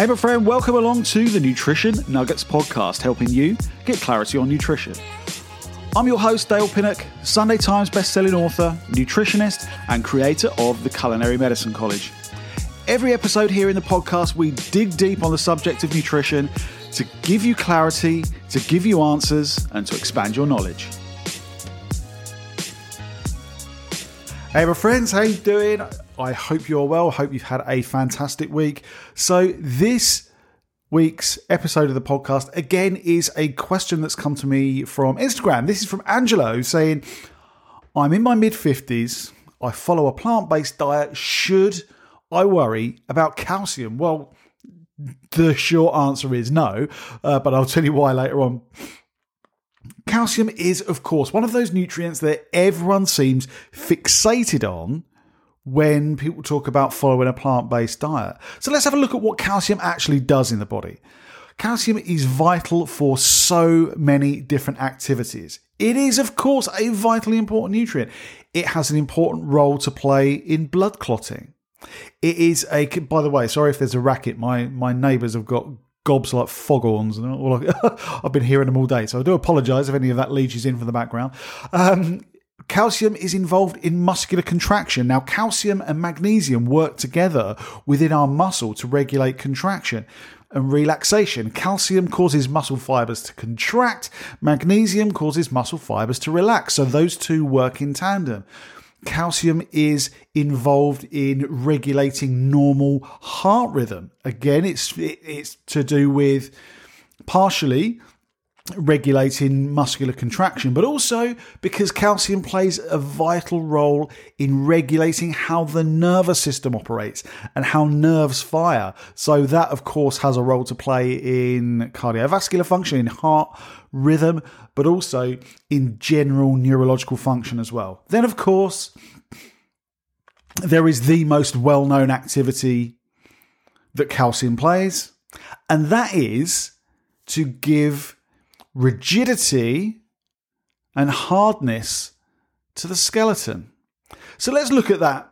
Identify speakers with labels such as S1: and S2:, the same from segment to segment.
S1: Hey, my friend, welcome along to the Nutrition Nuggets podcast, helping you get clarity on nutrition. I'm your host, Dale Pinnock, Sunday Times bestselling author, nutritionist, and creator of the Culinary Medicine College. Every episode here in the podcast, we dig deep on the subject of nutrition to give you clarity, to give you answers, and to expand your knowledge. Hey, my friends, how you doing? I hope you're well. Hope you've had a fantastic week. So this week's episode of the podcast again is a question that's come to me from Instagram. This is from Angela saying, "I'm in my mid 50s. I follow a plant-based diet. Should I worry about calcium?" Well, the short answer is no, uh, but I'll tell you why later on. Calcium is, of course, one of those nutrients that everyone seems fixated on when people talk about following a plant based diet. So let's have a look at what calcium actually does in the body. Calcium is vital for so many different activities. It is, of course, a vitally important nutrient. It has an important role to play in blood clotting. It is a, by the way, sorry if there's a racket. My my neighbours have got gobs like foghorns, and all, I've been hearing them all day. So I do apologise if any of that leaches in from the background. Um, calcium is involved in muscular contraction. Now, calcium and magnesium work together within our muscle to regulate contraction and relaxation. Calcium causes muscle fibers to contract, magnesium causes muscle fibers to relax. So those two work in tandem. Calcium is involved in regulating normal heart rhythm. Again, it's it's to do with partially regulating muscular contraction, but also because calcium plays a vital role in regulating how the nervous system operates and how nerves fire. So, that of course has a role to play in cardiovascular function, in heart rhythm, but also in general neurological function as well. Then, of course, there is the most well known activity that calcium plays, and that is to give rigidity and hardness to the skeleton. So let's look at that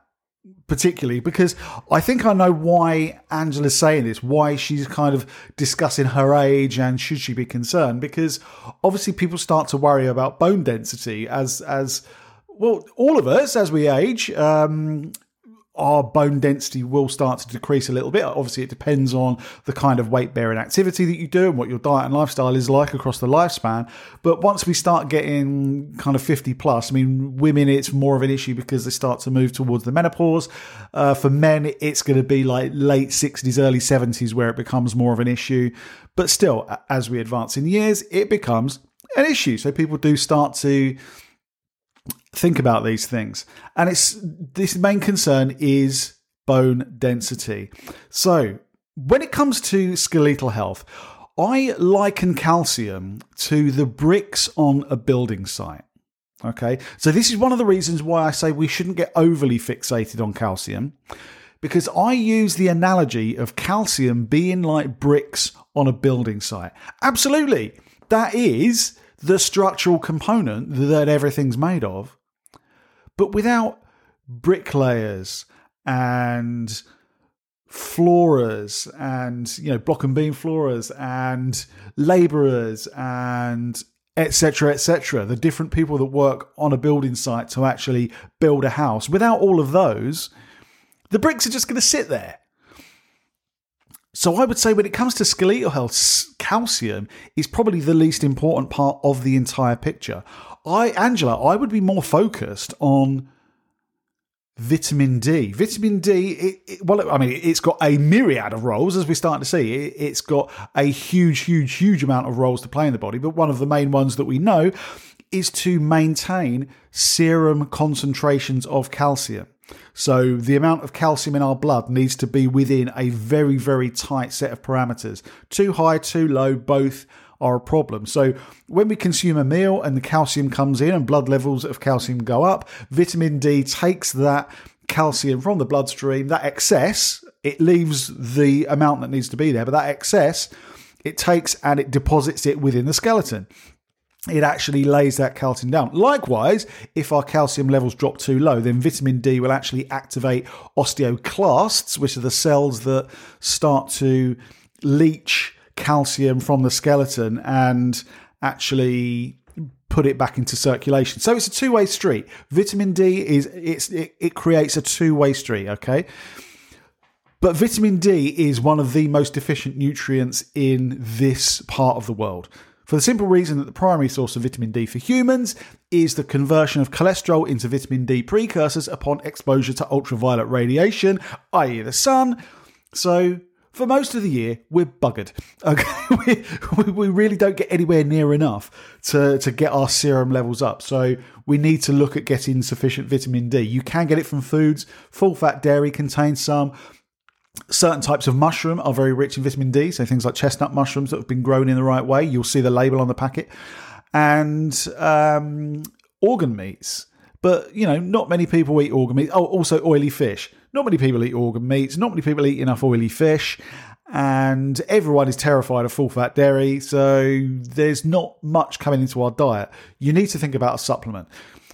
S1: particularly because I think I know why Angela's saying this, why she's kind of discussing her age and should she be concerned because obviously people start to worry about bone density as as well all of us as we age um, our bone density will start to decrease a little bit. Obviously, it depends on the kind of weight bearing activity that you do and what your diet and lifestyle is like across the lifespan. But once we start getting kind of 50 plus, I mean, women, it's more of an issue because they start to move towards the menopause. Uh, for men, it's going to be like late 60s, early 70s where it becomes more of an issue. But still, as we advance in years, it becomes an issue. So people do start to think about these things. And it's this main concern is bone density. So, when it comes to skeletal health, I liken calcium to the bricks on a building site. Okay, so this is one of the reasons why I say we shouldn't get overly fixated on calcium because I use the analogy of calcium being like bricks on a building site. Absolutely, that is the structural component that everything's made of. But without bricklayers and floorers and you know block and beam floorers and laborers and etc etc the different people that work on a building site to actually build a house without all of those the bricks are just going to sit there so I would say when it comes to skeletal health, calcium is probably the least important part of the entire picture. I, Angela, I would be more focused on vitamin D. Vitamin D, it, it, well, I mean, it's got a myriad of roles, as we start to see. It, has got a huge, huge, huge amount of roles to play in the body, but one of the main ones that we know is to maintain serum concentrations of calcium. So the amount of calcium in our blood needs to be within a very, very tight set of parameters. Too high, too low, both are a problem. So when we consume a meal and the calcium comes in and blood levels of calcium go up, vitamin D takes that calcium from the bloodstream, that excess, it leaves the amount that needs to be there, but that excess, it takes and it deposits it within the skeleton it actually lays that calcium down. Likewise, if our calcium levels drop too low, then vitamin D will actually activate osteoclasts, which are the cells that start to leach calcium from the skeleton and actually put it back into circulation. So it's a two way street. Vitamin D is it's it, it creates a two way street. Okay. But vitamin D is one of the most deficient nutrients in this part of the world. For the simple reason that the primary source of vitamin D for humans is the conversion of cholesterol into vitamin D precursors upon exposure to ultraviolet radiation, i.e., the sun. So, for most of the year, we're buggered. Okay, we, we really don't get anywhere near enough to, to get our serum levels up. So, we need to look at getting sufficient vitamin D. You can get it from foods. Full fat dairy contains some certain types of mushroom are very rich in vitamin D. So things like chestnut mushrooms that have been grown in the right way, you'll see the label on the packet, and um, organ meats. But you know, not many people eat organ meat. Oh, also oily fish. Not many people eat organ meats. Not many people eat enough oily fish. And everyone is terrified of full fat dairy, so there's not much coming into our diet. You need to think about a supplement.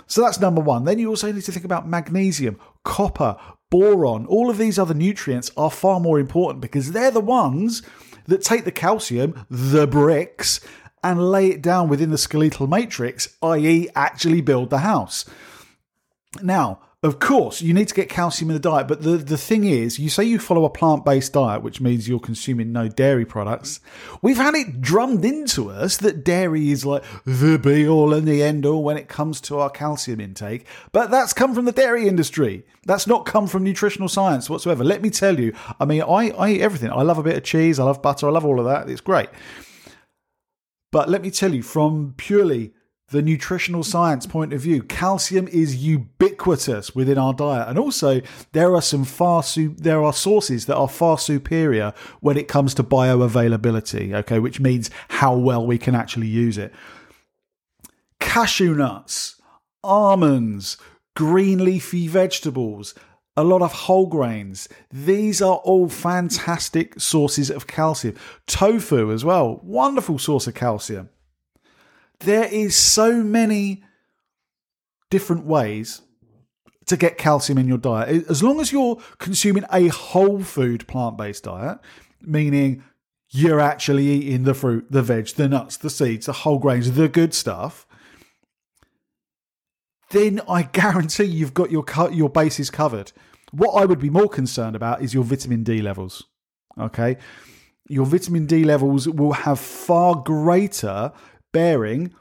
S1: So that's number one. Then you also need to think about magnesium, copper, boron, all of these other nutrients are far more important because they're the ones that take the calcium, the bricks, and lay it down within the skeletal matrix, i.e., actually build the house. Now, of course, you need to get calcium in the diet, but the, the thing is, you say you follow a plant based diet, which means you're consuming no dairy products. We've had it drummed into us that dairy is like the be all and the end all when it comes to our calcium intake, but that's come from the dairy industry. That's not come from nutritional science whatsoever. Let me tell you, I mean, I, I eat everything. I love a bit of cheese, I love butter, I love all of that. It's great. But let me tell you, from purely the nutritional science point of view, calcium is ubiquitous within our diet, and also there are some far su- there are sources that are far superior when it comes to bioavailability. Okay, which means how well we can actually use it. Cashew nuts, almonds, green leafy vegetables, a lot of whole grains. These are all fantastic sources of calcium. Tofu as well, wonderful source of calcium. There is so many different ways to get calcium in your diet. As long as you're consuming a whole food plant based diet, meaning you're actually eating the fruit, the veg, the nuts, the seeds, the whole grains, the good stuff, then I guarantee you've got your your bases covered. What I would be more concerned about is your vitamin D levels. Okay, your vitamin D levels will have far greater bearing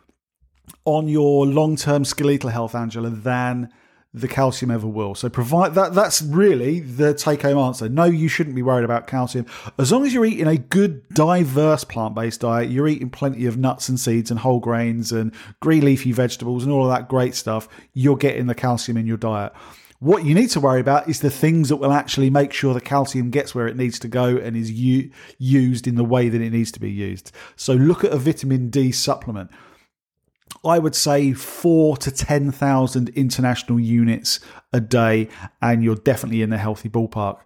S1: on your long term skeletal health, Angela, than the calcium ever will. So provide that that's really the take home answer. No, you shouldn't be worried about calcium. As long as you're eating a good diverse plant-based diet, you're eating plenty of nuts and seeds and whole grains and green leafy vegetables and all of that great stuff, you're getting the calcium in your diet. What you need to worry about is the things that will actually make sure the calcium gets where it needs to go and is u- used in the way that it needs to be used. So look at a vitamin D supplement. I would say four to 10,000 international units a day, and you're definitely in the healthy ballpark.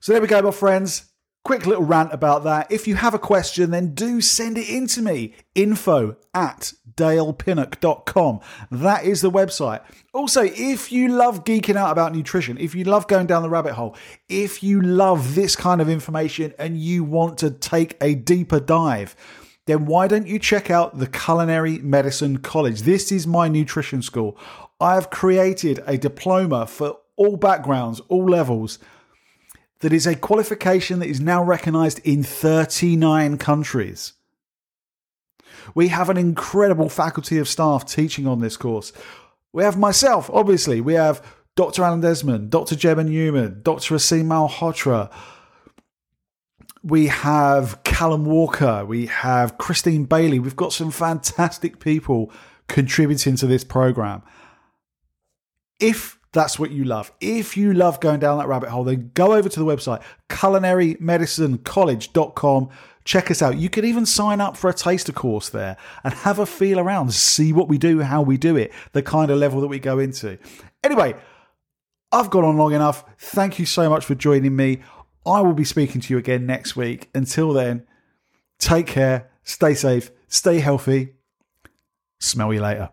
S1: So there we go, my friends. Quick little rant about that. If you have a question, then do send it in to me. Info at dalepinnock.com. That is the website. Also, if you love geeking out about nutrition, if you love going down the rabbit hole, if you love this kind of information and you want to take a deeper dive, then why don't you check out the Culinary Medicine College? This is my nutrition school. I have created a diploma for all backgrounds, all levels that is a qualification that is now recognized in 39 countries. We have an incredible faculty of staff teaching on this course. We have myself, obviously. We have Dr. Alan Desmond, Dr. Gemma Newman, Dr. Aseem Malhotra. We have Callum Walker. We have Christine Bailey. We've got some fantastic people contributing to this program. If that's what you love. If you love going down that rabbit hole, then go over to the website, culinarymedicinecollege.com. Check us out. You can even sign up for a taster course there and have a feel around, see what we do, how we do it, the kind of level that we go into. Anyway, I've gone on long enough. Thank you so much for joining me. I will be speaking to you again next week. Until then, take care, stay safe, stay healthy. Smell you later.